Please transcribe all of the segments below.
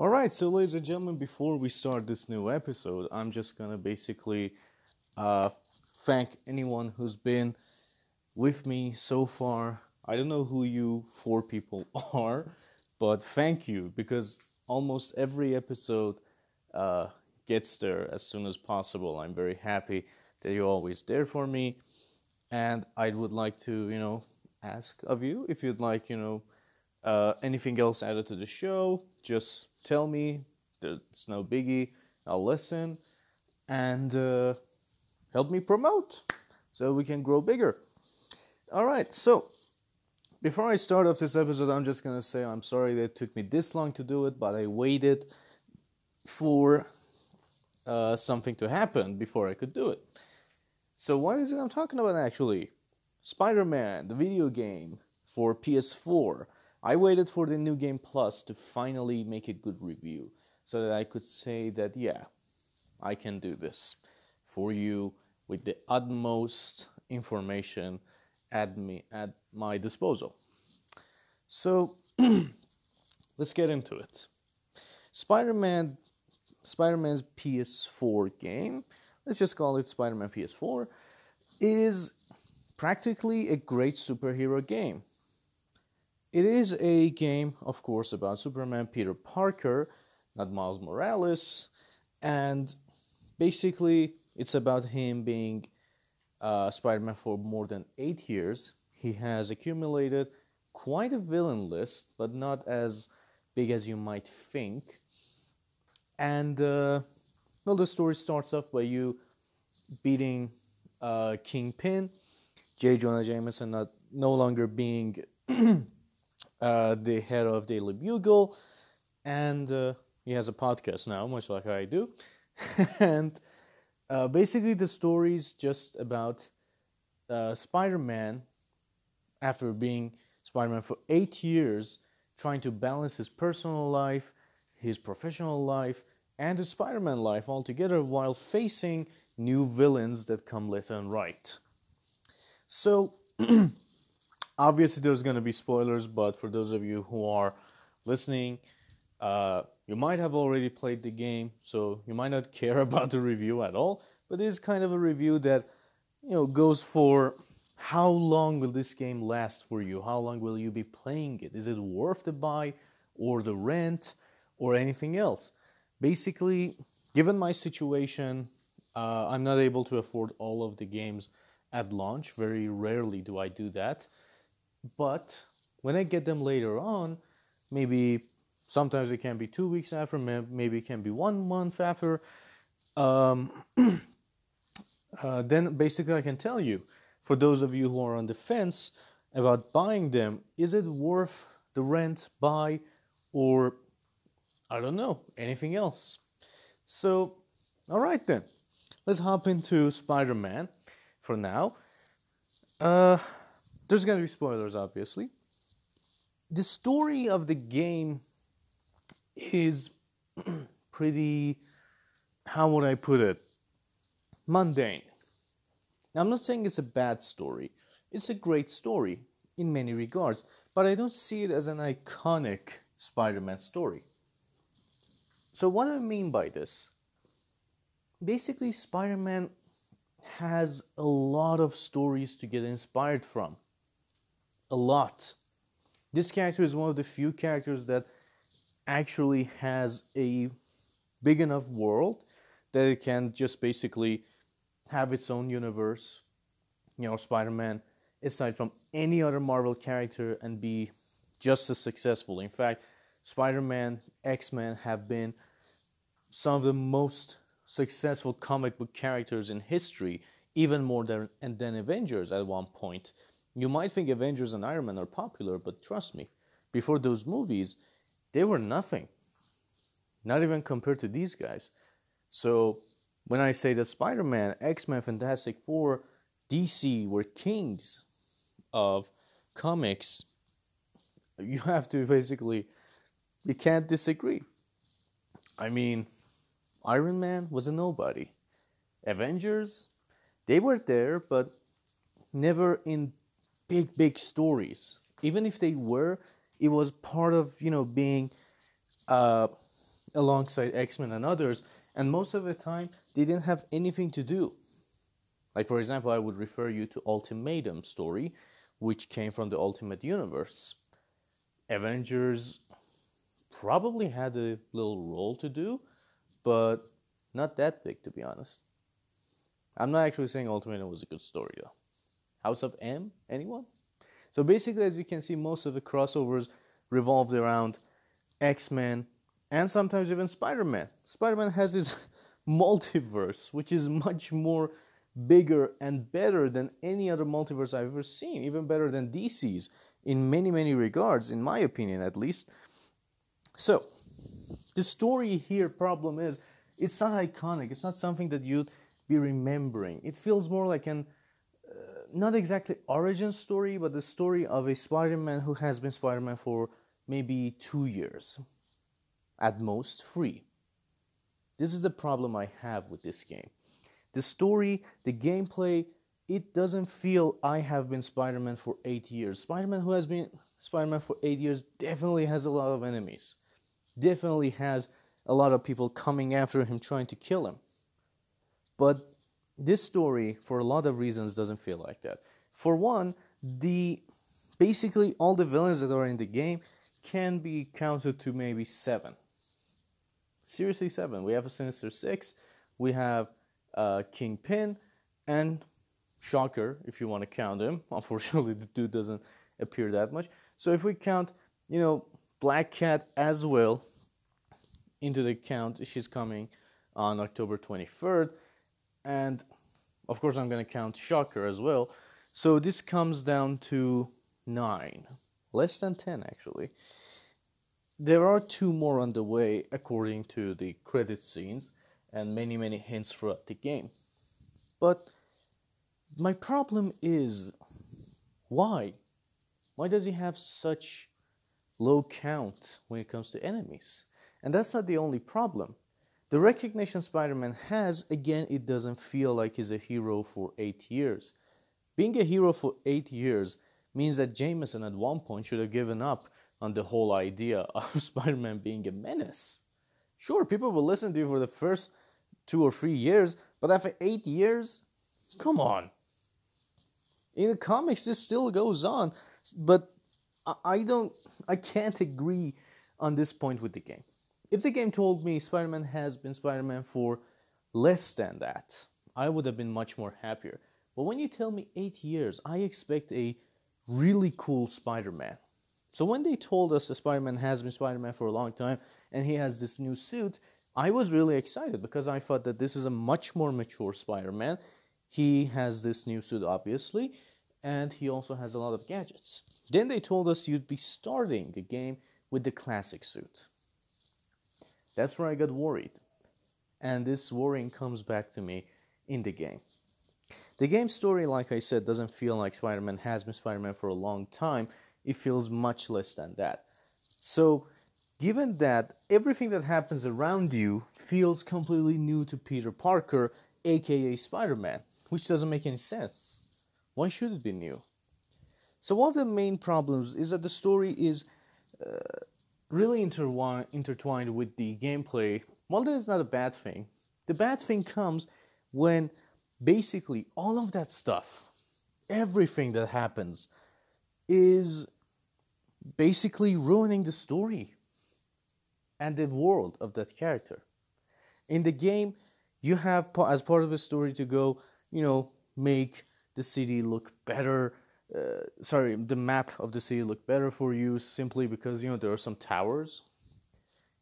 All right, so ladies and gentlemen, before we start this new episode, I'm just gonna basically uh, thank anyone who's been with me so far. I don't know who you four people are, but thank you because almost every episode uh, gets there as soon as possible. I'm very happy that you're always there for me, and I would like to, you know, ask of you if you'd like, you know, uh, anything else added to the show. Just tell me. It's no biggie. I'll listen and uh, help me promote so we can grow bigger. All right, so before I start off this episode, I'm just gonna say I'm sorry that it took me this long to do it, but I waited for uh, something to happen before I could do it. So, what is it I'm talking about actually? Spider Man, the video game for PS4. I waited for the new game plus to finally make a good review so that I could say that, yeah, I can do this for you with the utmost information at me at my disposal. So let's get into it. Spider-Man Spider-Man's PS4 game, let's just call it Spider-Man PS4, is practically a great superhero game. It is a game, of course, about Superman Peter Parker, not Miles Morales, and basically it's about him being uh, Spider Man for more than eight years. He has accumulated quite a villain list, but not as big as you might think. And, uh, well, the story starts off by you beating uh, Kingpin, J. Jonah Jameson not no longer being uh, the head of Daily Bugle, and uh, he has a podcast now, much like I do. and uh, basically, the story is just about uh, Spider Man, after being Spider Man for eight years, trying to balance his personal life, his professional life, and his Spider Man life all together while facing new villains that come left and right. So, obviously there's going to be spoilers but for those of you who are listening uh, you might have already played the game so you might not care about the review at all but it is kind of a review that you know goes for how long will this game last for you? How long will you be playing it? Is it worth the buy or the rent or anything else? Basically given my situation uh, i'm not able to afford all of the games at launch. Very rarely do i do that but when I get them later on, maybe sometimes it can be two weeks after, maybe it can be one month after. Um, uh, then basically, I can tell you, for those of you who are on the fence about buying them, is it worth the rent, buy, or I don't know, anything else? So, all right then, let's hop into Spider Man for now. Uh, there's going to be spoilers, obviously. The story of the game is pretty, how would I put it? Mundane. Now, I'm not saying it's a bad story, it's a great story in many regards, but I don't see it as an iconic Spider Man story. So, what do I mean by this? Basically, Spider Man has a lot of stories to get inspired from a lot. This character is one of the few characters that actually has a big enough world that it can just basically have its own universe, you know, Spider Man, aside from any other Marvel character, and be just as successful. In fact, Spider Man, X Men have been some of the most successful comic book characters in history, even more than, than Avengers at one point. You might think Avengers and Iron Man are popular, but trust me, before those movies, they were nothing. Not even compared to these guys. So when I say that Spider Man, X Men, Fantastic Four, DC were kings of comics, you have to basically, you can't disagree. I mean, Iron Man was a nobody. Avengers, they were there, but never in big, big stories. Even if they were, it was part of, you know, being uh, alongside X-Men and others, and most of the time they didn't have anything to do. Like for example, I would refer you to Ultimatum story, which came from the Ultimate Universe. Avengers probably had a little role to do, but not that big to be honest. I'm not actually saying Ultimatum was a good story though. House of M, anyone? So basically, as you can see, most of the crossovers revolved around X Men and sometimes even Spider Man. Spider Man has his multiverse, which is much more bigger and better than any other multiverse I've ever seen, even better than DC's in many, many regards, in my opinion at least. So, the story here problem is it's not iconic, it's not something that you'd be remembering. It feels more like an not exactly origin story, but the story of a Spider-Man who has been Spider-Man for maybe 2 years. At most 3. This is the problem I have with this game. The story, the gameplay, it doesn't feel I have been Spider Man for eight years. Spider Man, who has been Spider Man for eight years, definitely has a lot of enemies. Definitely has a lot of people coming after him trying to kill him. But this story, for a lot of reasons, doesn't feel like that. For one, the basically all the villains that are in the game can be counted to maybe seven. Seriously, seven. We have a Sinister Six. We have uh, Kingpin, and Shocker, if you want to count him. Unfortunately, the dude doesn't appear that much. So if we count, you know, Black Cat as well into the count, she's coming on October 23rd. And of course, I'm going to count Shocker as well. So this comes down to nine, less than 10 actually. There are two more on the way according to the credit scenes and many, many hints throughout the game. But my problem is why? Why does he have such low count when it comes to enemies? And that's not the only problem. The recognition Spider Man has, again, it doesn't feel like he's a hero for eight years. Being a hero for eight years means that Jameson at one point should have given up on the whole idea of Spider Man being a menace. Sure, people will listen to you for the first two or three years, but after eight years, come on. In the comics, this still goes on, but I don't, I can't agree on this point with the game. If the game told me Spider Man has been Spider Man for less than that, I would have been much more happier. But when you tell me eight years, I expect a really cool Spider Man. So when they told us Spider Man has been Spider Man for a long time and he has this new suit, I was really excited because I thought that this is a much more mature Spider Man. He has this new suit, obviously, and he also has a lot of gadgets. Then they told us you'd be starting the game with the classic suit. That's where I got worried. And this worrying comes back to me in the game. The game story, like I said, doesn't feel like Spider Man has been Spider Man for a long time. It feels much less than that. So, given that everything that happens around you feels completely new to Peter Parker, aka Spider Man, which doesn't make any sense. Why should it be new? So, one of the main problems is that the story is uh, really intertwined, intertwined with the gameplay. While that is not a bad thing, the bad thing comes when basically all of that stuff, everything that happens, is basically ruining the story and the world of that character. In the game, you have as part of the story to go, you know, make the city look better. Uh, sorry, the map of the city look better for you simply because you know there are some towers.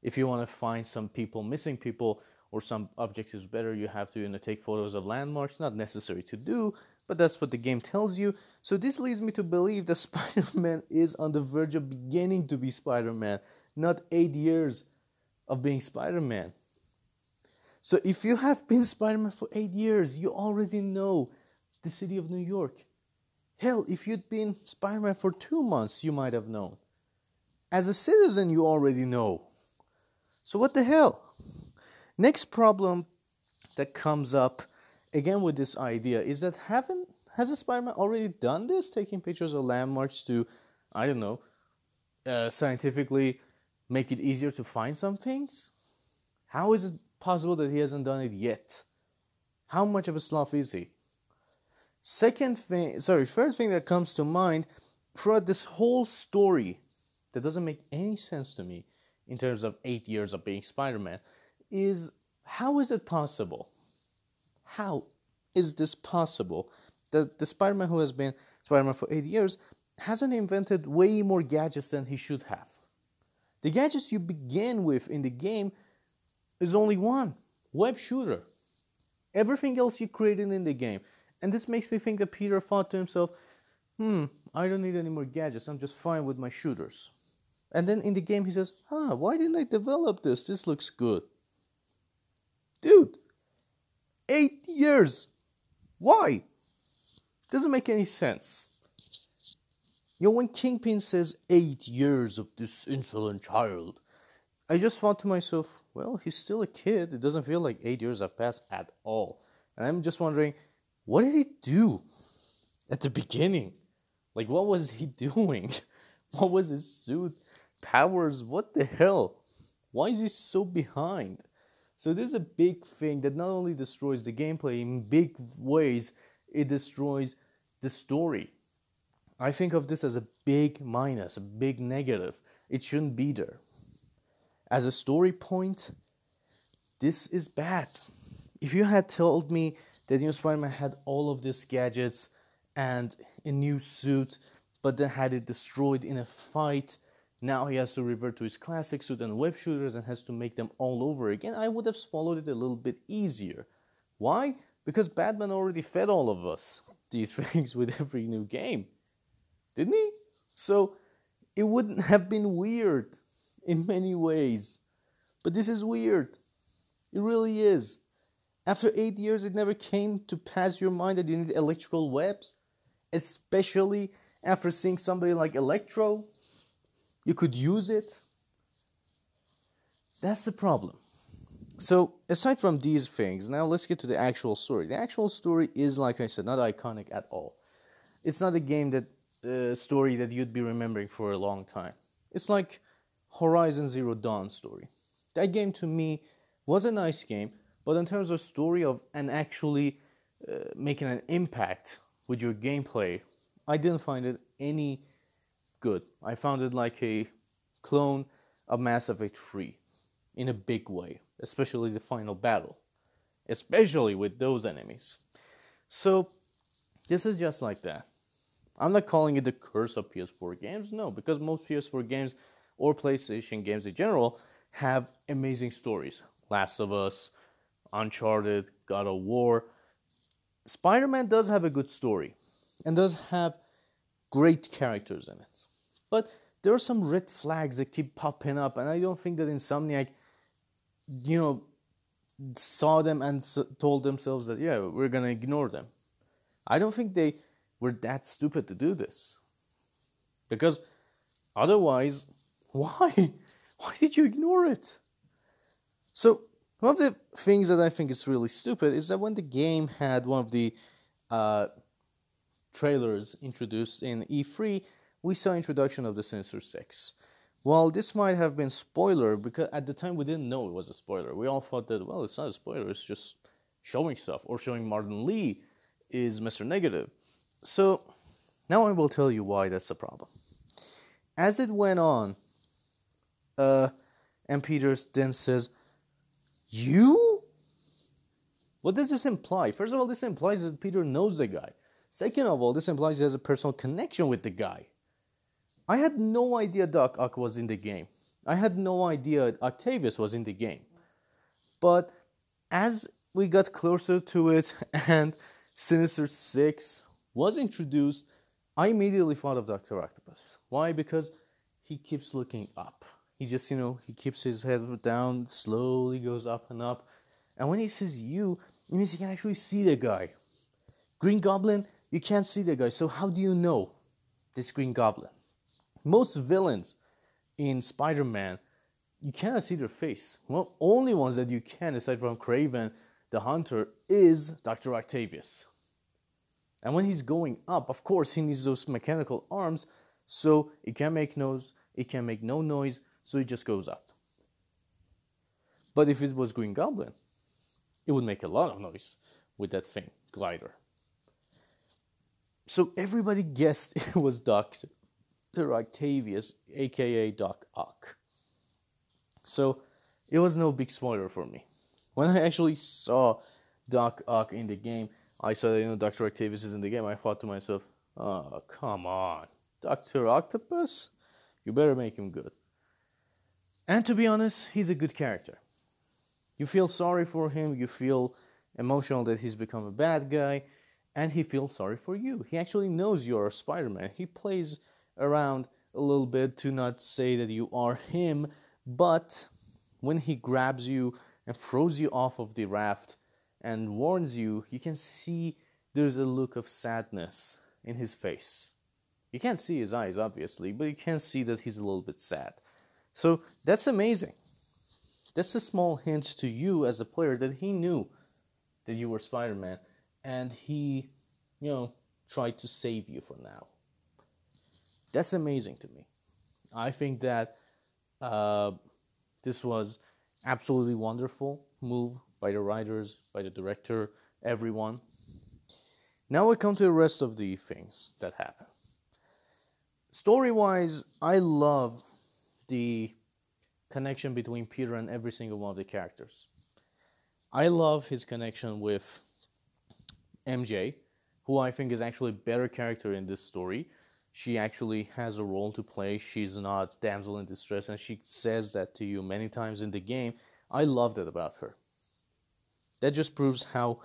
If you want to find some people, missing people, or some objectives better, you have to you know, take photos of landmarks. Not necessary to do, but that's what the game tells you. So this leads me to believe that Spider-Man is on the verge of beginning to be Spider-Man not eight years of being Spider Man. So if you have been Spider Man for eight years, you already know the city of New York. Hell, if you'd been Spider Man for two months, you might have known. As a citizen, you already know. So what the hell? Next problem that comes up again with this idea is that haven't has Spider-Man already done this, taking pictures of landmarks to, I don't know, uh, scientifically make it easier to find some things? How is it possible that he hasn't done it yet? How much of a sloth is he? Second thing, sorry, first thing that comes to mind throughout this whole story that doesn't make any sense to me in terms of eight years of being Spider Man is how is it possible? How is this possible that the Spider Man who has been Spider Man for eight years hasn't invented way more gadgets than he should have? The gadgets you begin with in the game is only one web shooter. Everything else you created in the game. And this makes me think that Peter thought to himself, hmm, I don't need any more gadgets. I'm just fine with my shooters. And then in the game, he says, ah, why didn't I develop this? This looks good. Dude, eight years. Why? Doesn't make any sense. You know, when Kingpin says eight years of this insolent child, I just thought to myself, well, he's still a kid. It doesn't feel like eight years have passed at all. And I'm just wondering, what did he do at the beginning? Like, what was he doing? What was his suit? Powers? What the hell? Why is he so behind? So, this is a big thing that not only destroys the gameplay in big ways, it destroys the story. I think of this as a big minus, a big negative. It shouldn't be there. As a story point, this is bad. If you had told me that new Spider-Man had all of these gadgets and a new suit, but then had it destroyed in a fight. Now he has to revert to his classic suit and web shooters and has to make them all over again. I would have swallowed it a little bit easier. Why? Because Batman already fed all of us these things with every new game. Didn't he? So it wouldn't have been weird in many ways. But this is weird. It really is. After eight years, it never came to pass your mind that you need electrical webs, especially after seeing somebody like Electro. You could use it. That's the problem. So, aside from these things, now let's get to the actual story. The actual story is, like I said, not iconic at all. It's not a game that uh, story that you'd be remembering for a long time. It's like Horizon Zero Dawn story. That game to me was a nice game, but in terms of story of and actually uh, making an impact with your gameplay, I didn't find it any good. I found it like a clone of Mass Effect 3 in a big way, especially the final battle, especially with those enemies. So, this is just like that. I'm not calling it the curse of PS4 games, no, because most PS4 games or PlayStation games in general have amazing stories. Last of Us, Uncharted, God of War. Spider Man does have a good story and does have great characters in it. But there are some red flags that keep popping up, and I don't think that Insomniac, you know, saw them and told themselves that, yeah, we're going to ignore them. I don't think they were that stupid to do this. Because otherwise, why? Why did you ignore it? So one of the things that I think is really stupid is that when the game had one of the uh, trailers introduced in E3, we saw introduction of the Sinister Six. While this might have been spoiler, because at the time we didn't know it was a spoiler. We all thought that well, it's not a spoiler; it's just showing stuff or showing Martin Li is Mr. Negative. So now I will tell you why that's a problem. As it went on, uh, and Peters then says, you? What does this imply? First of all, this implies that Peter knows the guy. Second of all, this implies he has a personal connection with the guy. I had no idea Doc Ock was in the game. I had no idea Octavius was in the game. But as we got closer to it and Sinister Six was introduced, I immediately thought of Dr. Octopus. Why? Because he keeps looking up. He just, you know, he keeps his head down, slowly goes up and up. And when he says you, it means he can actually see the guy. Green Goblin, you can't see the guy. So how do you know this Green Goblin? Most villains in Spider-Man, you cannot see their face. Well, only ones that you can, aside from Kraven the Hunter, is Dr. Octavius. And when he's going up, of course, he needs those mechanical arms, so it can make noise, it can make no noise, so it just goes up. But if it was Green Goblin, it would make a lot of noise with that thing, glider. So everybody guessed it was Dr. Octavius, aka Doc Ock. So it was no big spoiler for me. When I actually saw Doc Ock in the game, I saw that you know Dr. Octavius is in the game. I thought to myself, oh come on, Dr. Octopus? You better make him good. And to be honest, he's a good character. You feel sorry for him, you feel emotional that he's become a bad guy, and he feels sorry for you. He actually knows you're Spider Man. He plays around a little bit to not say that you are him, but when he grabs you and throws you off of the raft and warns you, you can see there's a look of sadness in his face. You can't see his eyes, obviously, but you can see that he's a little bit sad. So that's amazing. That's a small hint to you as a player that he knew that you were Spider Man and he, you know, tried to save you for now. That's amazing to me. I think that uh, this was absolutely wonderful move by the writers, by the director, everyone. Now we come to the rest of the things that happen. Story wise, I love the connection between Peter and every single one of the characters. I love his connection with MJ, who I think is actually a better character in this story. She actually has a role to play. She's not damsel in distress, and she says that to you many times in the game. I love that about her. That just proves how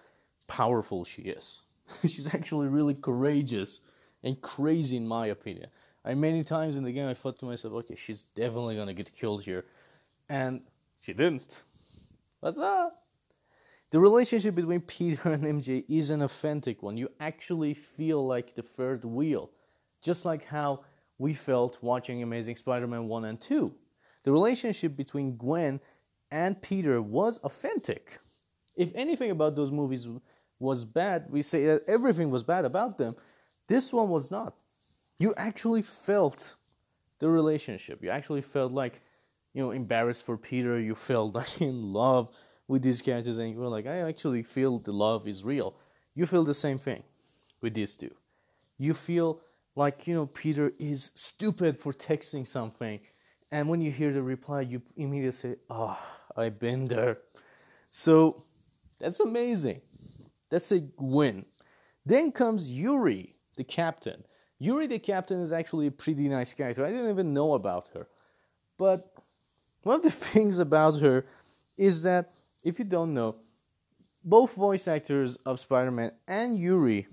powerful she is. She's actually really courageous and crazy, in my opinion. I many times in the game I thought to myself, okay, she's definitely gonna get killed here, and she didn't. What's that? Uh, the relationship between Peter and MJ is an authentic one. You actually feel like the third wheel, just like how we felt watching Amazing Spider-Man 1 and 2. The relationship between Gwen and Peter was authentic. If anything about those movies was bad, we say that everything was bad about them. This one was not you actually felt the relationship. You actually felt like, you know, embarrassed for Peter. You felt like in love with these characters, and you were like, I actually feel the love is real. You feel the same thing with these two. You feel like, you know, Peter is stupid for texting something. And when you hear the reply, you immediately say, Oh, I've been there. So that's amazing. That's a win. Then comes Yuri, the captain. Yuri the Captain is actually a pretty nice character. I didn't even know about her. But one of the things about her is that, if you don't know, both voice actors of Spider Man and Yuri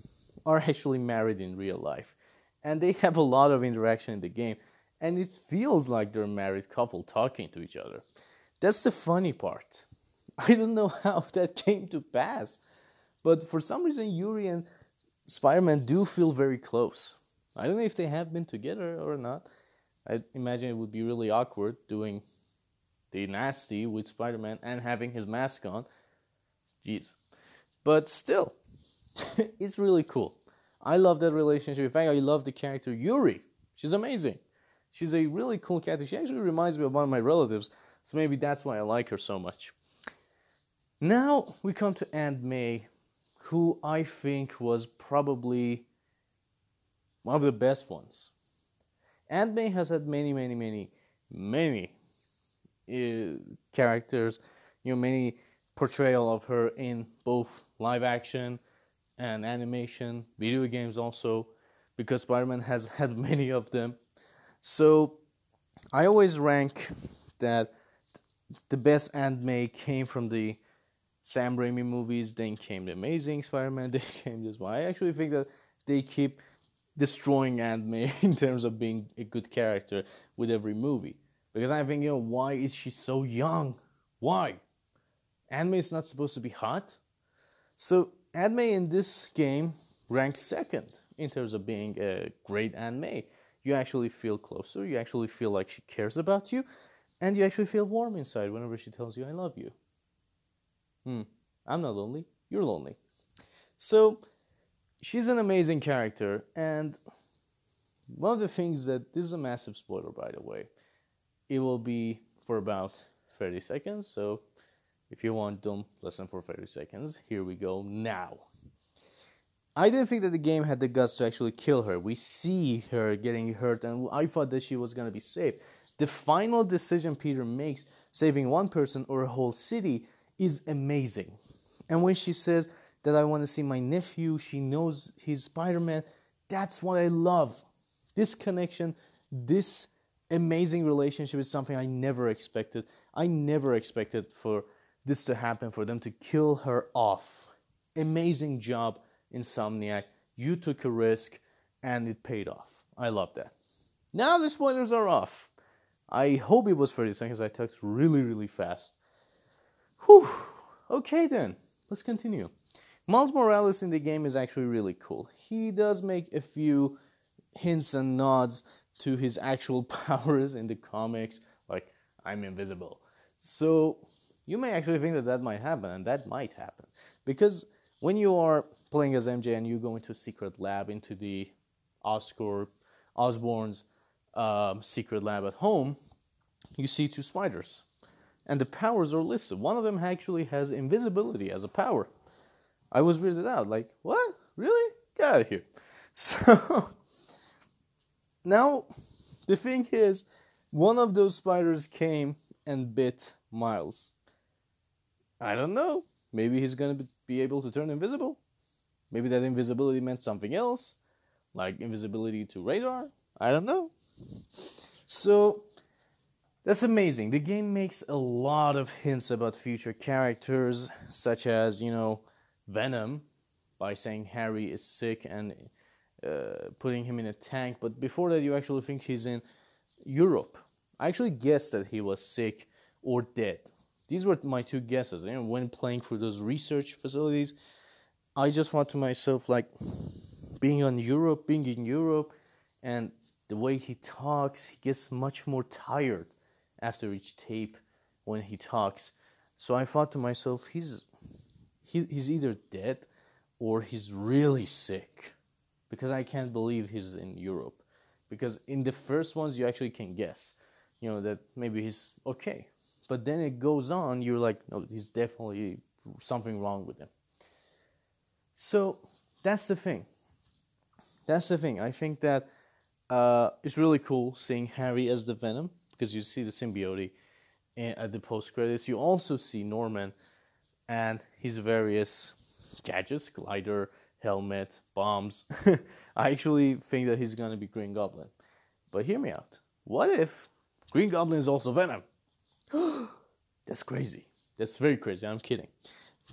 are actually married in real life. And they have a lot of interaction in the game. And it feels like they're a married couple talking to each other. That's the funny part. I don't know how that came to pass. But for some reason, Yuri and Spider Man do feel very close. I don't know if they have been together or not. I imagine it would be really awkward doing the nasty with Spider Man and having his mask on. Jeez. But still, it's really cool. I love that relationship. In fact, I love the character Yuri. She's amazing. She's a really cool character. She actually reminds me of one of my relatives, so maybe that's why I like her so much. Now we come to Aunt May, who I think was probably one of the best ones. Aunt May has had many, many, many, many uh, characters, you know, many portrayal of her in both live action and animation, video games also, because Spider-Man has had many of them. So I always rank that the best Aunt May came from the Sam Raimi movies, then came the Amazing Spider-Man, then came this one. I actually think that they keep destroying May in terms of being a good character with every movie. Because I think, you know, why is she so young? Why? May is not supposed to be hot. So May in this game ranks second in terms of being a great May. You actually feel closer, you actually feel like she cares about you, and you actually feel warm inside whenever she tells you, I love you. Hmm, I'm not lonely, you're lonely. So she's an amazing character, and one of the things that this is a massive spoiler, by the way. It will be for about 30 seconds, so If you want, don't listen for 30 seconds. Here we go now. I didn't think that the game had the guts to actually kill her. We see her getting hurt, and I thought that she was going to be saved. The final decision Peter makes, saving one person or a whole city, is amazing. And when she says that I want to see my nephew, she knows he's Spider Man, that's what I love. This connection, this amazing relationship is something I never expected. I never expected for this to happen, for them to kill her off. Amazing job Insomniac. You took a risk and it paid off. I love that. Now the spoilers are off. I hope it was 30 seconds. I talked really, really fast. Whew. Okay then, let's continue. Miles Morales in the game is actually really cool. He does make a few hints and nods to his actual powers in the comics, like I'm invisible. So you may actually think that that might happen, and that might happen because when you are playing as MJ and you go into a secret lab, into the Oscorp, Osborn's um, secret lab at home, you see two spiders. And the powers are listed. One of them actually has invisibility as a power. I was weirded out, like, what? Really? Get out of here. So now the thing is, one of those spiders came and bit Miles. I don't know. Maybe he's gonna be able to turn invisible. Maybe that invisibility meant something else, like invisibility to radar. I don't know. So that's amazing. The game makes a lot of hints about future characters, such as, you know, Venom, by saying Harry is sick and uh, putting him in a tank. But before that, you actually think he's in Europe. I actually guessed that he was sick or dead. These were my two guesses. Know, when playing for those research facilities, I just thought to myself, like, being on Europe, being in Europe, and the way he talks, he gets much more tired after each tape when he talks. So I thought to myself, he's he, he's either dead or he's really sick because I can't believe he's in Europe. Because in the first ones, you actually can guess, you know, that maybe he's okay. But then it goes on, you're like, no, he's definitely something wrong with him. So that's the thing. That's the thing. I think that uh, it's really cool seeing Harry as the Venom because you see the symbiote at the post credits. You also see Norman and his various gadgets, glider, helmet, bombs. I actually think that he's gonna be Green Goblin. But hear me out. What if Green Goblin is also Venom? That's crazy. That's very crazy. I'm kidding.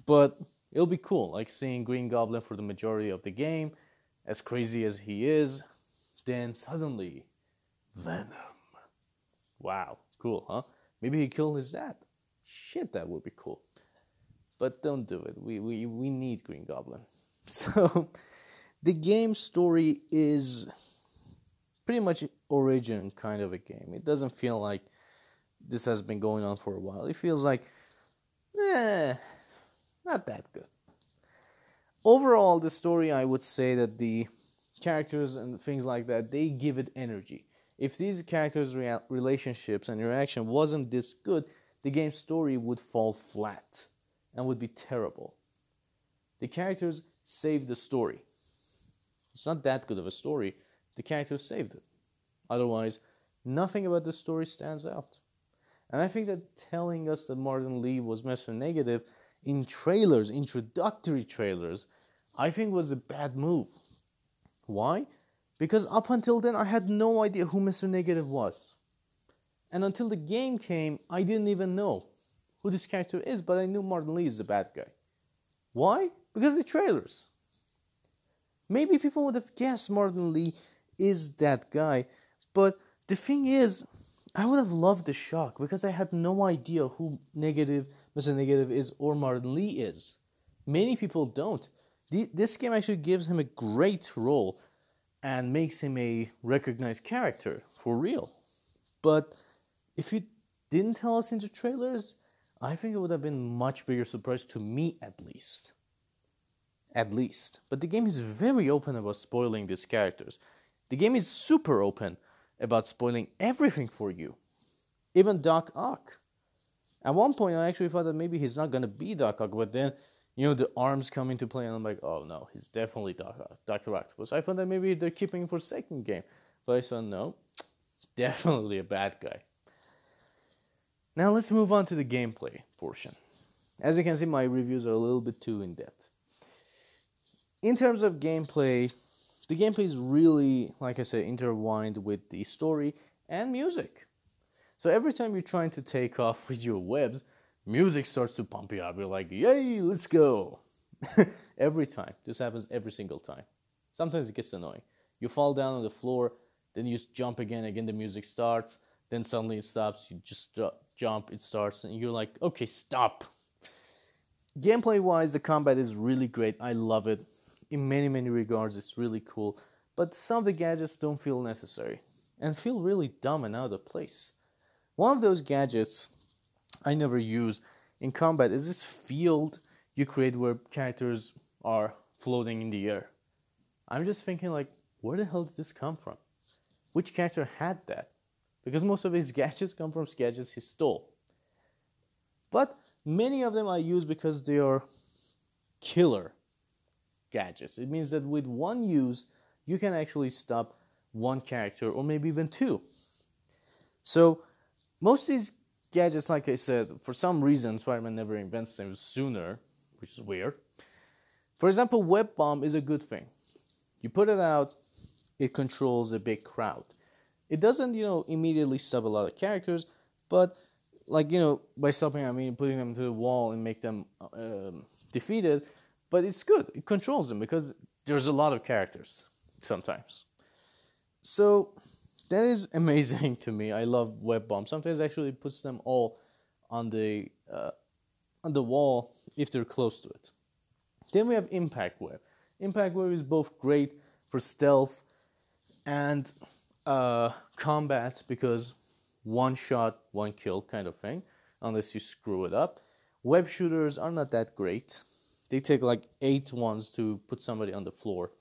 But it'll be cool, like seeing Green Goblin for the majority of the game, as crazy as he is, then suddenly, Venom. Wow, cool, huh? Maybe he killed his dad. Shit, that would be cool. But don't do it. We, we, we need Green Goblin. So, the game story is pretty much origin kind of a game. It doesn't feel like this has been going on for a while. It feels like, eh, not that good. Overall, the story, I would say that the characters and things like that, they give it energy. If these characters' rea- relationships and interaction wasn't this good, the game's story would fall flat and would be terrible. The characters saved the story. It's not that good of a story. The characters saved it. Otherwise, nothing about the story stands out. And I think that telling us that Martin Li was Mr. Negative in trailers, introductory trailers, I think was a bad move. Why? Because up until then, I had no idea who Mr. Negative was. And until the game came, I didn't even know who this character is, but I knew Martin Li is the bad guy. Why? Because the trailers. Maybe people would have guessed Martin Li is that guy, but the thing is, I would have loved the shock because I had no idea who Negative Mr. Negative is or Martin Li is. Many people don't. This game actually gives him a great role and makes him a recognized character for real. But if you didn't tell us in the trailers, I think it would have been much bigger surprise to me at least. At least. But the game is very open about spoiling these characters. The game is super open about spoiling everything for you. Even Doc Ock. At one point, I actually thought that maybe he's not gonna be Doc Ock, but then, you know, the arms come into play, and I'm like, oh no, he's definitely Doc Ock, Doctor Octopus. I thought that maybe they're keeping him for second game, but I saw no, definitely a bad guy. Now let's move on to the gameplay portion. As you can see, my reviews are a little bit too in depth. In terms of gameplay, the gameplay is really, like I said, intertwined with the story and music. So every time you're trying to take off with your webs, music starts to pump you up. You're like, yay, let's go. every time. This happens every single time. Sometimes it gets annoying. You fall down on the floor, then you jump again, again the music starts, then suddenly it stops, you just jump, it starts, and you're like, okay, stop. Gameplay wise, the combat is really great. I love it. In many, many regards, it's really cool. But some of the gadgets don't feel necessary and feel really dumb and out of place. One of those gadgets I never use in combat is this field you create where characters are floating in the air. I'm just thinking like, where the hell did this come from? Which character had that? Because most of his gadgets come from gadgets he stole. But many of them I use because they are killer gadgets. It means that with one use, you can actually stop one character or maybe even two. So most of these gadgets, like I said, for some reason, Spider-Man never invents them sooner, which is weird. For example, web bomb is a good thing. You put it out, it controls a big crowd. It doesn't, you know, immediately sub a lot of characters, but like you know, by subbing I mean putting them to the wall and make them um, defeated. But it's good. It controls them because there's a lot of characters sometimes. So that is amazing to me. I love web bombs. Sometimes actually puts them all on the uh, on the wall if they're close to it. Then we have impact web. Impact web is both great for stealth and uh, combat because one shot, one kill kind of thing, unless you screw it up. Web shooters are not that great. They take like eight ones to put somebody on the floor,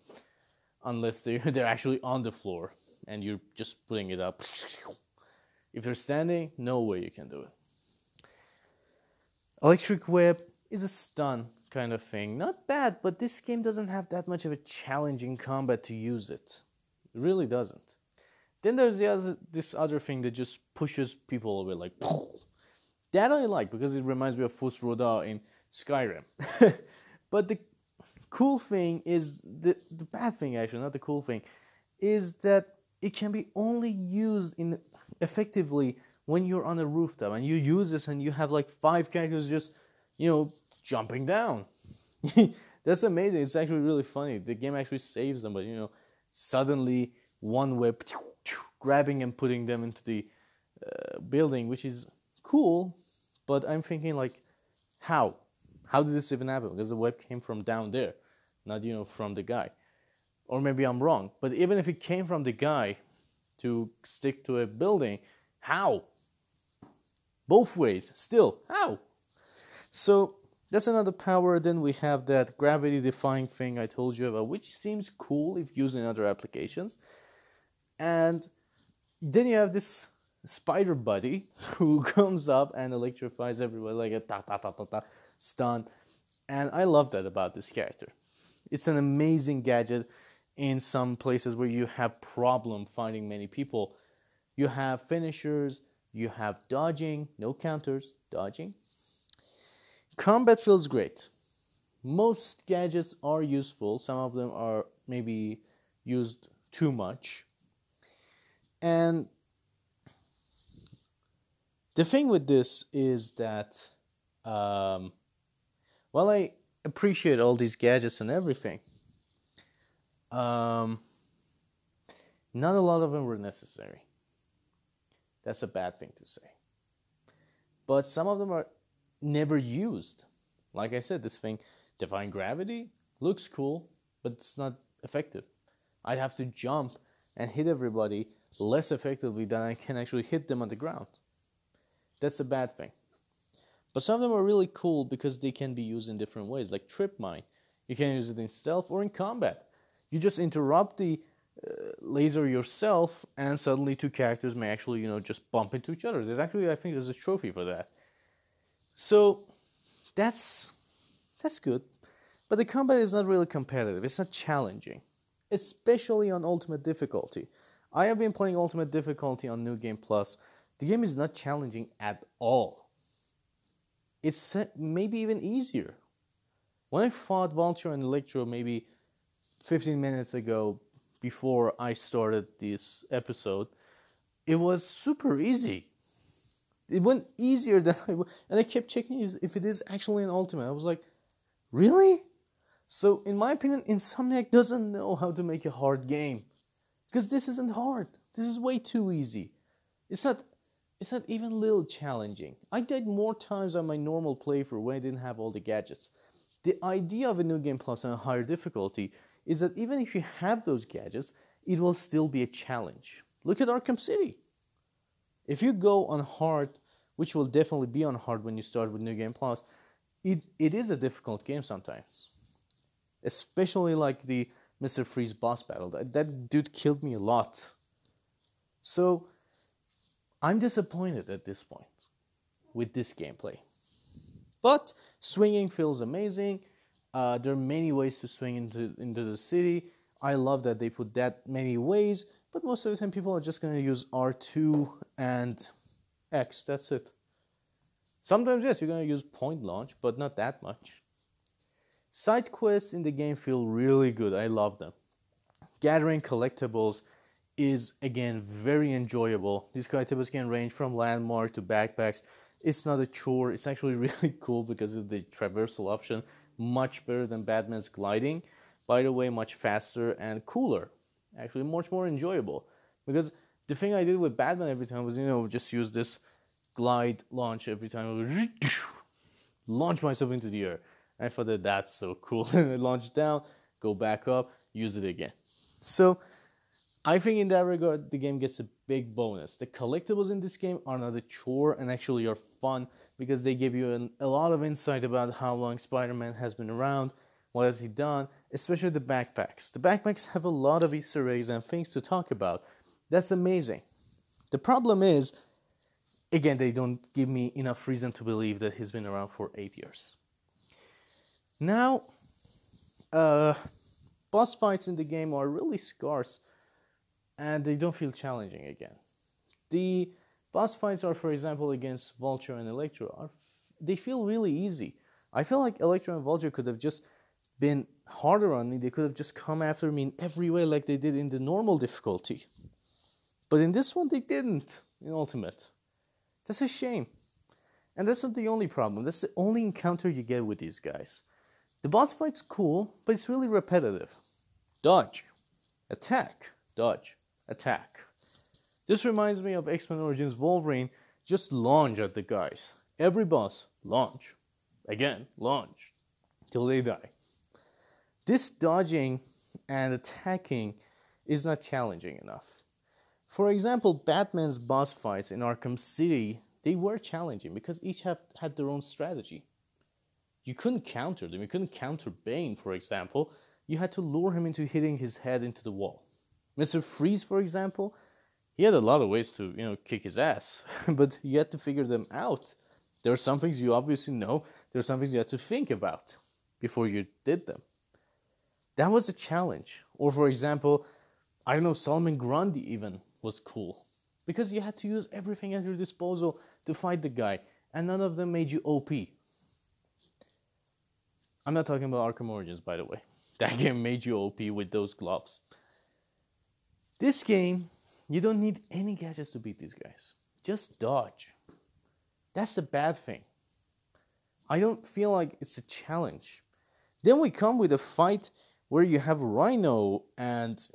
unless they they're actually on the floor and you're just putting it up. If they're standing, no way you can do it. Electric Web is a stun kind of thing. Not bad, but this game doesn't have that much of a challenging combat to use it. It really doesn't. Then there's the other, this other thing that just pushes people away, like that I like because it reminds me of Fus Ro Dah in Skyrim. but the cool thing is the the bad thing actually, not the cool thing, is that it can be only used in effectively when you're on a rooftop and you use this and you have like five characters just you know jumping down. That's amazing. It's actually really funny. The game actually saves them, but you know, suddenly one whip grabbing and putting them into the uh, building, which is cool. But I'm thinking like, how? How did this even happen? Because the web came from down there, not you know from the guy. Or maybe I'm wrong. But even if it came from the guy to stick to a building, how? Both ways, still, how? So that's another power. Then we have that gravity defying thing I told you about, which seems cool if used in other applications. And then you have this spider buddy who comes up and electrifies everybody like a ta ta ta ta ta stun. And I love that about this character. It's an amazing gadget in some places where you have problem finding many people. You have finishers, you have dodging, no counters, dodging. Combat feels great. Most gadgets are useful. Some of them are maybe used too much. And the thing with this is that um, while I appreciate all these gadgets and everything, um, not a lot of them were necessary. That's a bad thing to say. But some of them are never used. Like I said, this thing, Divine Gravity, looks cool, but it's not effective. I'd have to jump and hit everybody less effectively than I can actually hit them on the ground. That's a bad thing. But some of them are really cool because they can be used in different ways, like Trip Mine. You can use it in stealth or in combat. You just interrupt the uh, laser yourself, and suddenly two characters may actually, you know, just bump into each other. There's actually, I think, there's a trophy for that. So that's that's good. But the combat is not really competitive. It's not challenging, especially on ultimate difficulty. I have been playing ultimate difficulty on New Game Plus. The game is not challenging at all. It's maybe even easier. When I fought Vulture and Electro maybe 15 minutes ago before I started this episode, it was super easy. It went easier than I and I kept checking if it is actually an ultimate. I was like, really? So in my opinion, Insomniac doesn't know how to make a hard game. Because this isn't hard. This is way too easy. It's not it's not even a little challenging. I died more times on my normal playthrough when I didn't have all the gadgets. The idea of a new game plus and a higher difficulty is that even if you have those gadgets, it will still be a challenge. Look at Arkham City. If you go on hard, which will definitely be on hard when you start with New Game Plus, it, it is a difficult game sometimes. Especially like the Mr. Freeze boss battle. That, that dude killed me a lot. So I'm disappointed at this point with this gameplay. But swinging feels amazing. Uh, there are many ways to swing into into the city. I love that they put that many ways, but most of the time people are just going to use R2 and X. That's it. Sometimes yes, you're going to use point launch, but not that much. Side quests in the game feel really good. I love them. Gathering collectibles is again very enjoyable. These collectibles can range from landmark to backpacks. It's not a chore. It's actually really cool because of the traversal option much better than Batman's gliding. By the way, much faster and cooler. Actually, much more enjoyable. Because the thing I did with Batman every time was, you know, just use this glide launch every time. launch myself into the air. I thought that that's so cool. launch down, go back up, use it again. So, I think in that regard, the game gets a big bonus. The collectibles in this game are not a chore and actually are fun because they give you an, a lot of insight about how long Spider Man has been around, what has he done, especially the backpacks. The backpacks have a lot of Easter eggs and things to talk about. That's amazing. The problem is, again, they don't give me enough reason to believe that he's been around for eight years. Now, uh, boss fights in the game are really scarce and they don't feel challenging again. The boss fights are, for example, against Vulture and Electro, are they feel really easy. I feel like Electro and Vulture could have just been harder on me. They could have just come after me in every way like they did in the normal difficulty. But in this one, they didn't in Ultimate. That's a shame. And that's not the only problem. That's the only encounter you get with these guys. The boss fight's cool, but it's really repetitive. Dodge, attack, dodge, attack. This reminds me of X Men Origins Wolverine. Just launch at the guys. Every boss, launch. Again, launch. Till they die. This dodging and attacking is not challenging enough. For example, Batman's boss fights in Arkham City, they were challenging because each have, had their own strategy. You couldn't counter them. You couldn't counter Bane, for example. You had to lure him into hitting his head into the wall. Mr. Freeze, for example, he had a lot of ways to, you know, kick his ass, but you had to figure them out. There are some things you obviously know, there are some things you had to think about before you did them. That was a challenge. Or, for example, I don't know, Solomon Grundy even was cool because you had to use everything at your disposal to fight the guy, and none of them made you OP. I'm not talking about Arkham Origins, by the way. That game made you OP with those gloves. This game, you don't need any gadgets to beat these guys. Just dodge. That's the bad thing. I don't feel like it's a challenge. Then we come with a fight where you have Rhino and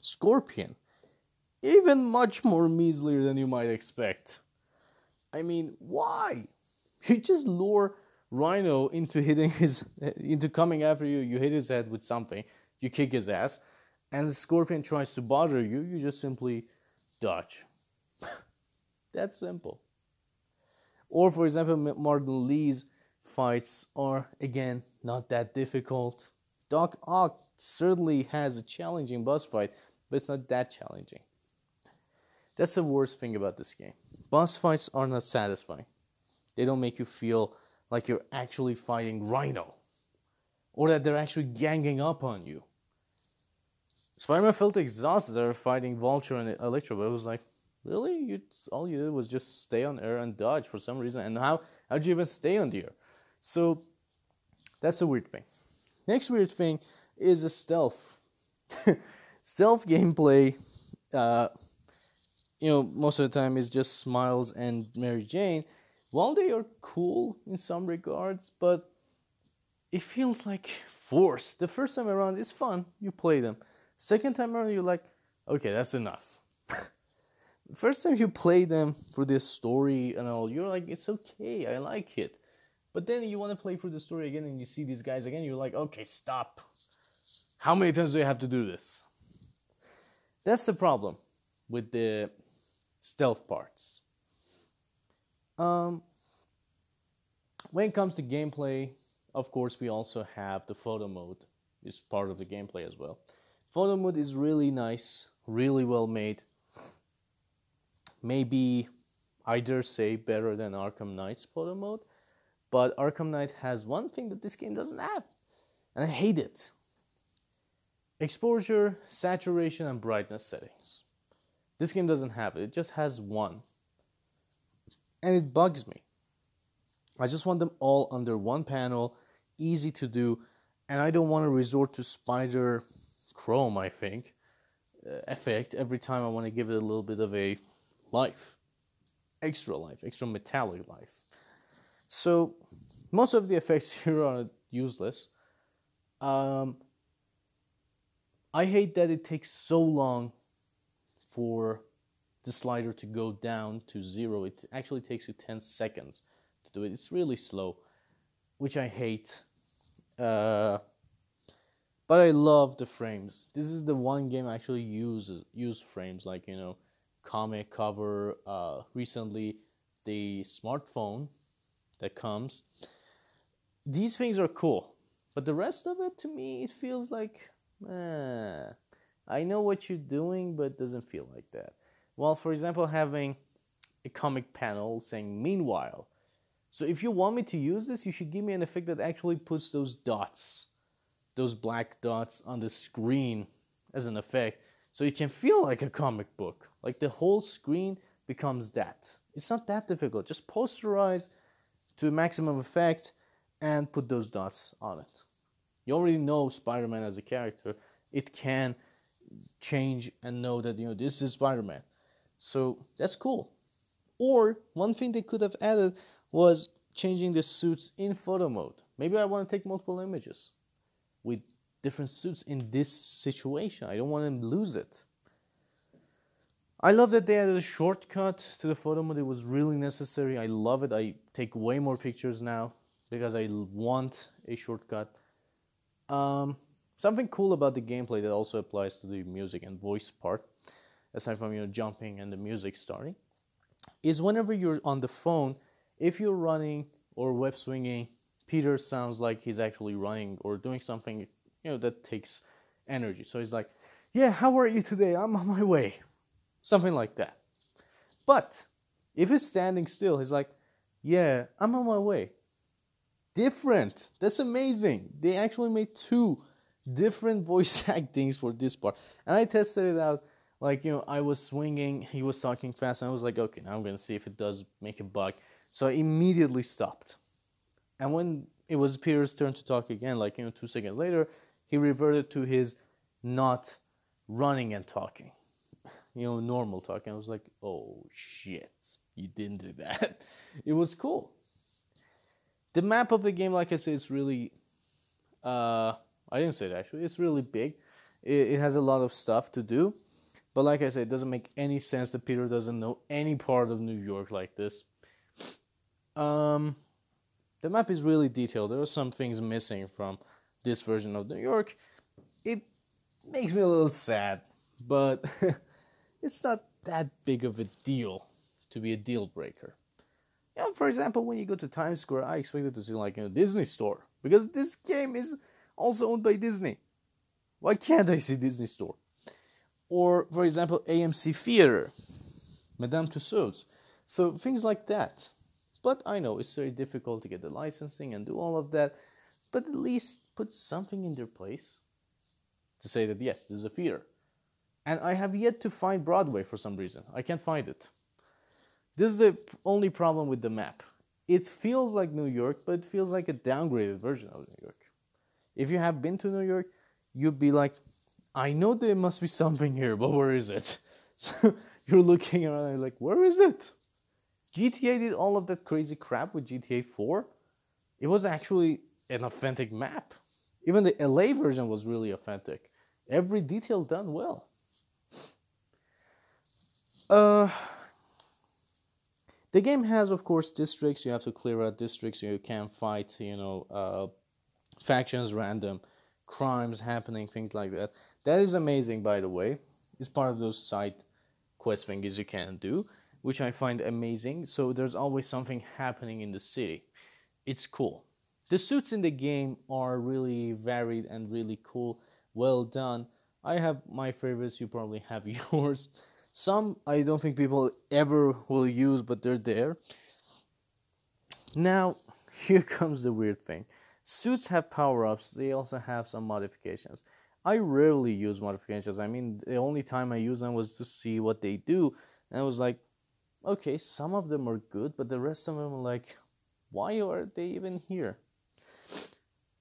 Scorpion. Even much more measly than you might expect. I mean, why? You just lure Rhino into hitting his into coming after you, you hit his head with something, you kick his ass, and the scorpion tries to bother you, you just simply dodge. That's simple. Or, for example, Martin Li's fights are, again, not that difficult. Doc Ock certainly has a challenging boss fight, but it's not that challenging. That's the worst thing about this game. Boss fights are not satisfying. They don't make you feel like you're actually fighting Rhino or that they're actually ganging up on you. Spider-Man felt exhausted. Were fighting Vulture and Electro, but it was like, really? You all you did was just stay on air and dodge for some reason. And how how'd you even stay on the air? So that's a weird thing. Next weird thing is a stealth. stealth gameplay. Uh, you know, most of the time is just Miles and Mary Jane. While they are cool in some regards, but it feels like forced. The first time around, is fun. You play them. Second time around, you're like, okay, that's enough. First time you play them for this story and all, you're like, it's okay, I like it. But then you want to play through the story again and you see these guys again, you're like, okay, stop. How many times do I have to do this? That's the problem with the stealth parts. Um, when it comes to gameplay, of course, we also have the photo mode. It's part of the gameplay as well. Photo mode is really nice, really well made. Maybe, I dare say, better than Arkham Knight's photo mode. But Arkham Knight has one thing that this game doesn't have, and I hate it exposure, saturation, and brightness settings. This game doesn't have it, it just has one. And it bugs me. I just want them all under one panel, easy to do, and I don't want to resort to spider chrome, I think, uh, effect every time I want to give it a little bit of a life, extra life, extra metallic life. So most of the effects here are useless. Um, I hate that it takes so long for the slider to go down to zero. It actually takes you 10 seconds to do it. It's really slow, which I hate. Uh, but I love the frames. This is the one game I actually use use frames like you know, comic cover. Uh, recently, the smartphone that comes. These things are cool, but the rest of it to me it feels like, eh, I know what you're doing, but it doesn't feel like that. Well, for example, having a comic panel saying "Meanwhile." So if you want me to use this, you should give me an effect that actually puts those dots those black dots on the screen as an effect so it can feel like a comic book. Like the whole screen becomes that. It's not that difficult. Just posterize to a maximum effect and put those dots on it. You already know Spider-Man as a character. It can change and know that you know this is Spider-Man. So that's cool. Or one thing they could have added was changing the suits in photo mode. Maybe I want to take multiple images with different suits in this situation. I don't want to lose it. I love that they added a shortcut to the photo mode. It was really necessary. I love it. I take way more pictures now because I want a shortcut. Um, something cool about the gameplay that also applies to the music and voice part, aside from you know jumping and the music starting, is whenever you're on the phone, if you're running or web swinging Peter sounds like he's actually running or doing something, you know, that takes energy. So he's like, "Yeah, how are you today? I'm on my way." Something like that. But if he's standing still, he's like, "Yeah, I'm on my way." Different. That's amazing. They actually made two different voice actings for this part. And I tested it out like, you know, I was swinging, he was talking fast, and I was like, "Okay, now I'm to see if it does make a bug." So I immediately stopped and when it was Peter's turn to talk again, like you know, two seconds later, he reverted to his not running and talking, you know, normal talking. I was like, oh shit, you didn't do that. it was cool. The map of the game, like I said, is really. Uh, I didn't say it actually. It's really big. It, it has a lot of stuff to do, but like I said, it doesn't make any sense that Peter doesn't know any part of New York like this. Um, the map is really detailed. There are some things missing from this version of New York. It makes me a little sad, but it's not that big of a deal to be a deal breaker. You know, for example, when you go to Times Square, I expected to see like a Disney store because this game is also owned by Disney. Why can't I see Disney store? Or, for example, AMC Theater, Madame Tussauds. So things like that But I know it's very difficult to get the licensing and do all of that. But at least put something in their place to say that yes, this is a theater. And I have yet to find Broadway for some reason. I can't find it. This is the only problem with the map. It feels like New York, but it feels like a downgraded version of New York. If you have been to New York, you'd be like, I know there must be something here, but where is it? So you're looking around and like, where is it? GTA did all of that crazy crap with GTA 4. It was actually an authentic map. Even the LA version was really authentic. Every detail done well. Uh, the game has, of course, districts. You have to clear out districts. You can fight, you know, uh, factions, random crimes happening, things like that. That is amazing, by the way. It's part of those side quest things you can do, which I find amazing. So there's always something happening in the city. It's cool. The suits in the game are really varied and really cool, well done. I have my favorites, you probably have yours. Some I don't think people ever will use, but they're there. Now, here comes the weird thing. Suits have power ups, they also have some modifications. I rarely use modifications. I mean, the only time I use them was to see what they do, and I was like, okay, some of them are good, but the rest of them are like, why are they even here?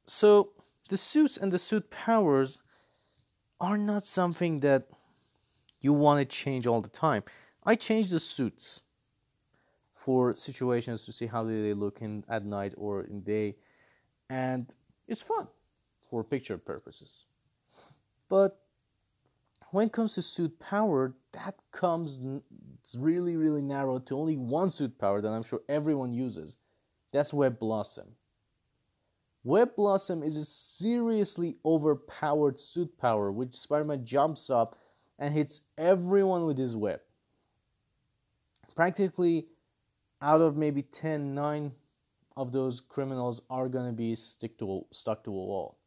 So, the suits and the suit powers are not something that you want to change all the time. I change the suits for situations to see how they look in at night or in day and it's fun for picture purposes. But when it comes to suit power, that comes really, really narrow to only one suit power that I'm sure everyone uses. That's Web Blossom. Web Blossom is a seriously overpowered suit power, which Spider Man jumps up and hits everyone with his web. Practically out of maybe 10, 9 of those criminals are going to be stick to, stuck to a wall.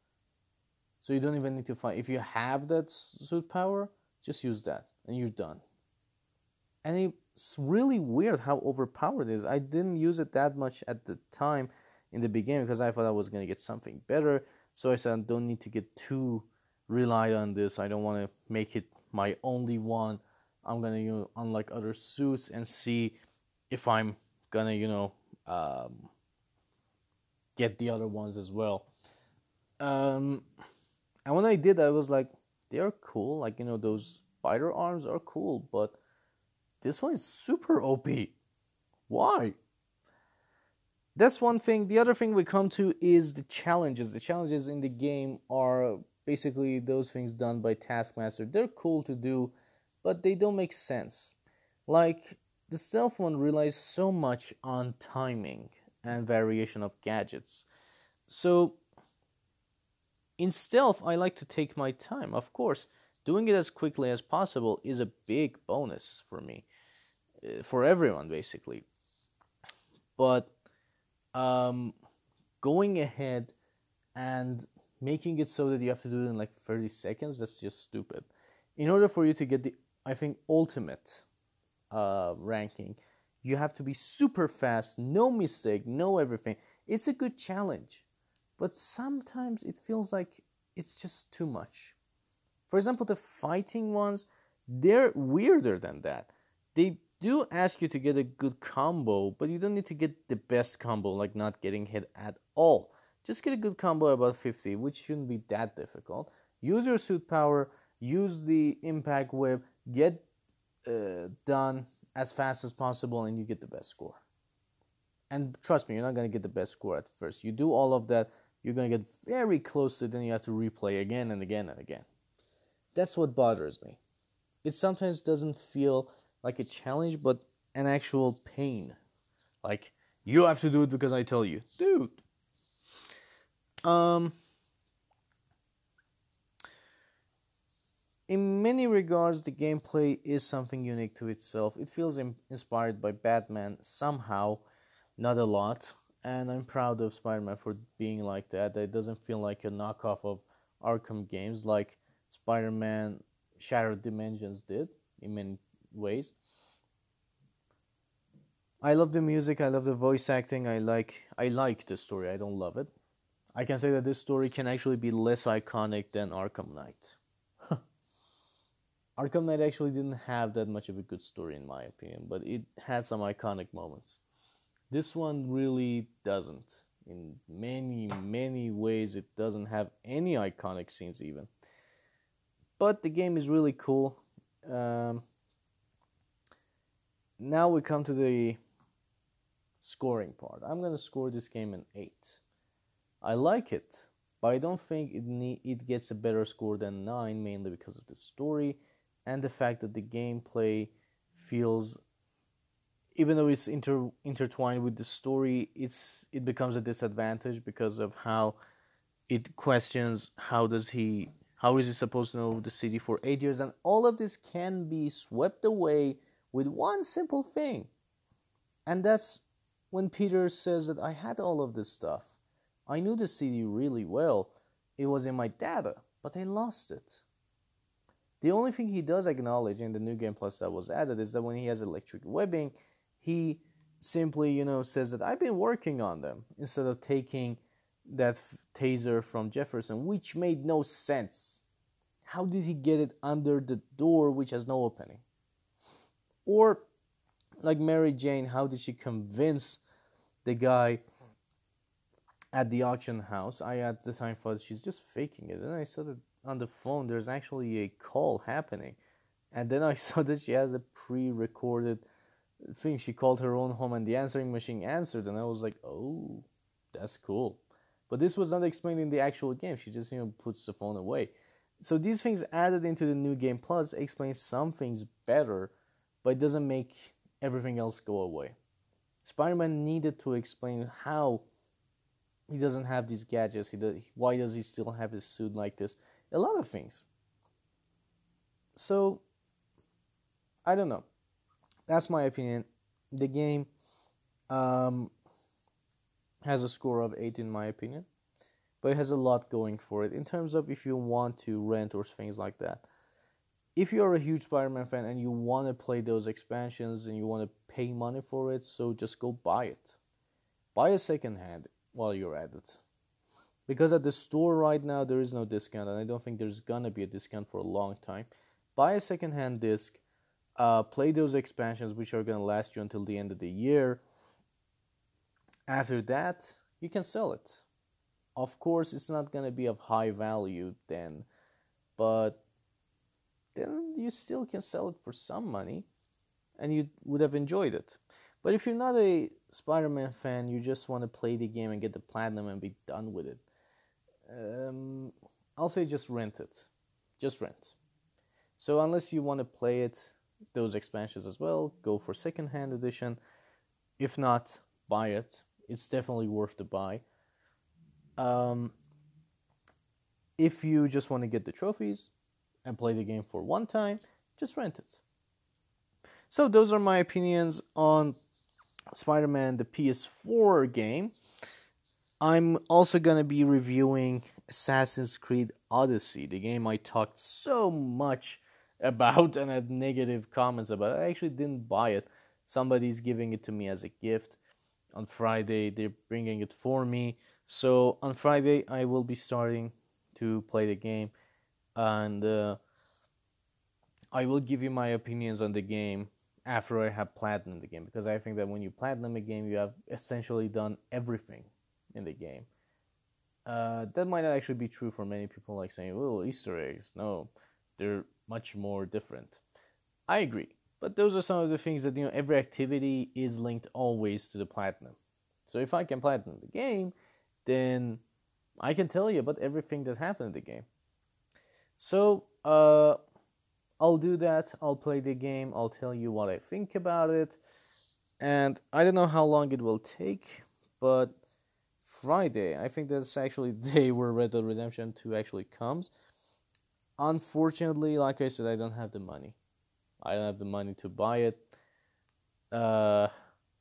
So you don't even need to fight. If you have that suit power, just use that and you're done. And it's really weird how overpowered it is. I didn't use it that much at the time in the beginning because I thought I was going to get something better. So I said, I don't need to get too relied on this. I don't want to make it my only one. I'm going to, you know, unlike other suits and see if I'm going to, you know, um, get the other ones as well. Um, and when I did, I was like, they're cool. Like, you know, those spider arms are cool, but this one is super OP. Why? That's one thing. The other thing we come to is the challenges. The challenges in the game are basically those things done by Taskmaster. They're cool to do, but they don't make sense. Like, the stealth one relies so much on timing and variation of gadgets. So, in stealth, I like to take my time. Of course, doing it as quickly as possible is a big bonus for me, uh, for everyone basically. But um, going ahead and making it so that you have to do it in like 30 seconds, that's just stupid. In order for you to get the, I think, ultimate uh, ranking, you have to be super fast, no mistake, no everything. It's a good challenge, but sometimes it feels like it's just too much. For example, the fighting ones, they're weirder than that. They do ask you to get a good combo, but you don't need to get the best combo, like not getting hit at all. Just get a good combo about 50, which shouldn't be that difficult. Use your suit power, use the impact web, get uh, done as fast as possible and you get the best score. And trust me, you're not going to get the best score at first. You do all of that, you're going to get very close to it, then you have to replay again and again and again. That's what bothers me. It sometimes doesn't feel like a challenge, but an actual pain. Like, you have to do it because I tell you. Dude. Um, in many regards, the gameplay is something unique to itself. It feels inspired by Batman somehow, not a lot, and I'm proud of Spider Man for being like that. It doesn't feel like a knockoff of Arkham games like Spider Man Shattered Dimensions did in many ways. I love the music, I love the voice acting, I like I like the story. I don't love it. I can say that this story can actually be less iconic than Arkham Knight. Arkham Knight actually didn't have that much of a good story in my opinion, but it had some iconic moments. This one really doesn't. In many, many ways, it doesn't have any iconic scenes even. But the game is really cool. Um, now we come to the scoring part. I'm gonna score this game an eight. I like it, but I don't think it ne- it gets a better score than nine, mainly because of the story and the fact that the gameplay feels, even though it's inter- intertwined with the story, it's it becomes a disadvantage because of how it questions how does he how is he supposed to know the city for eight years, and all of this can be swept away with one simple thing, and that's when Peter says that I had all of this stuff. I knew the city really well. It was in my data, but I lost it. The only thing he does acknowledge in the new game plus that was added is that when he has electric webbing, he simply, you know, says that I've been working on them instead of taking that f- taser from Jefferson, which made no sense. How did he get it under the door which has no opening? Or like Mary Jane, how did she convince the guy at the auction house? I at the time thought she's just faking it, and I saw that on the phone there's actually a call happening, and then I saw that she has a pre-recorded thing. She called her own home, and the answering machine answered, and I was like, oh, that's cool. But this was not explained in the actual game. She just you know puts the phone away. So these things added into the new game plus explains some things better, but it doesn't make everything else go away. Spider-Man needed to explain how he doesn't have these gadgets. He does, why does he still have his suit like this? A lot of things. So I don't know. That's my opinion. The game um, has a score of eight in my opinion, but it has a lot going for it in terms of if you want to rent or things like that if you're a huge Spider-Man fan and you want to play those expansions and you want to pay money for it, so just go buy it. Buy a second hand while you're at it. Because at the store right now there is no discount and I don't think there's gonna be a discount for a long time. Buy a second hand disc, uh, play those expansions which are gonna last you until the end of the year. After that, you can sell it. Of course, it's not gonna be of high value then, but then you still can sell it for some money and you would have enjoyed it. But if you're not a Spider Man fan, you just want to play the game and get the platinum and be done with it, um, I'll say just rent it. Just rent. So, unless you want to play it, those expansions as well, go for second hand edition. If not, buy it. It's definitely worth the buy. Um, if you just want to get the trophies, and play the game for one time, just rent it. So, those are my opinions on Spider Man the PS4 game. I'm also going to be reviewing Assassin's Creed Odyssey, the game I talked so much about and had negative comments about. I actually didn't buy it. Somebody's giving it to me as a gift. On Friday, they're bringing it for me. So on Friday, I will be starting to play the game and uh, I will give you my opinions on the game after I have platinum the game because I think that when you platinum a game, you have essentially done everything in the game. Uh, that might not actually be true for many people, like saying, "Oh, Easter eggs." No, they're much more different. I agree, but those are some of the things that you know. Every activity is linked always to the platinum. So if I can platinum the game, then I can tell you about everything that happened in the game. So, uh, I'll do that. I'll play the game. I'll tell you what I think about it. And I don't know how long it will take, but Friday, I think that's actually the day where Red Dead Redemption 2 actually comes. Unfortunately, like I said, I don't have the money. I don't have the money to buy it. Uh,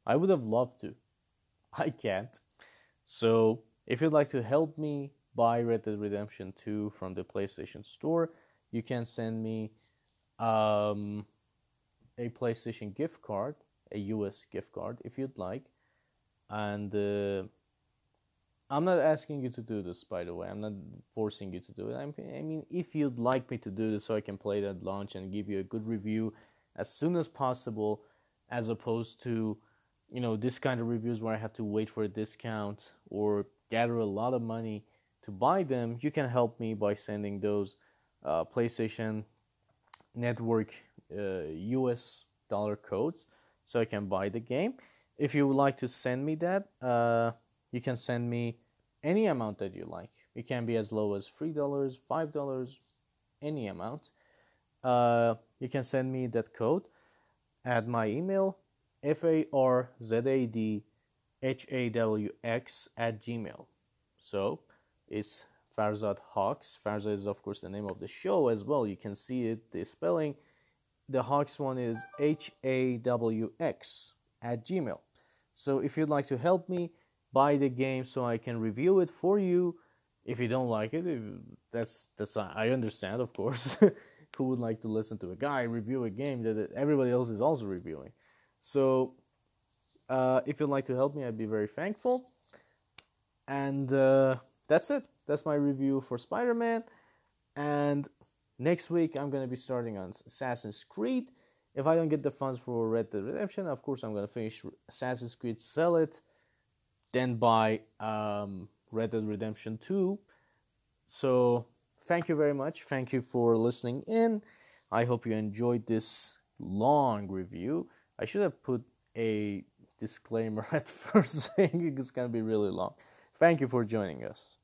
I would have loved to. I can't. So, if you'd like to help me buy Red Dead Redemption 2 from the PlayStation Store, you can send me um, a PlayStation gift card a US gift card if you'd like. And uh, I'm not asking you to do this, by the way. I'm not forcing you to do it. I mean, if you'd like me to do this so I can play that launch and give you a good review as soon as possible, as opposed to, you know, this kind of reviews where I have to wait for a discount or gather a lot of money to buy them, you can help me by sending those uh, PlayStation Network uh, US dollar codes so I can buy the game. If you would like to send me that, uh, you can send me any amount that you like. It can be as low as $3, $5, any amount. Uh, you can send me that code at my email, F-A-R-Z-A-D-H-A-W-X at gmail. So it's Farzad Hawks. Farzad is, of course, the name of the show as well. You can see it, the spelling. The Hawks one is H A W X at Gmail. So if you'd like to help me buy the game so I can review it for you, if you don't like it, that's that's I understand, of course. Who would like to listen to a guy review a game that everybody else is also reviewing? So, uh, if you'd like to help me, I'd be very thankful. And uh, that's it. That's my review for Spider Man. And next week, I'm going to be starting on Assassin's Creed. If I don't get the funds for Red Dead Redemption, of course, I'm going to finish Assassin's Creed, sell it, then buy um, Red Dead Redemption 2. So, thank you very much. Thank you for listening in. I hope you enjoyed this long review. I should have put a disclaimer at first saying it's going to be really long. Thank you for joining us.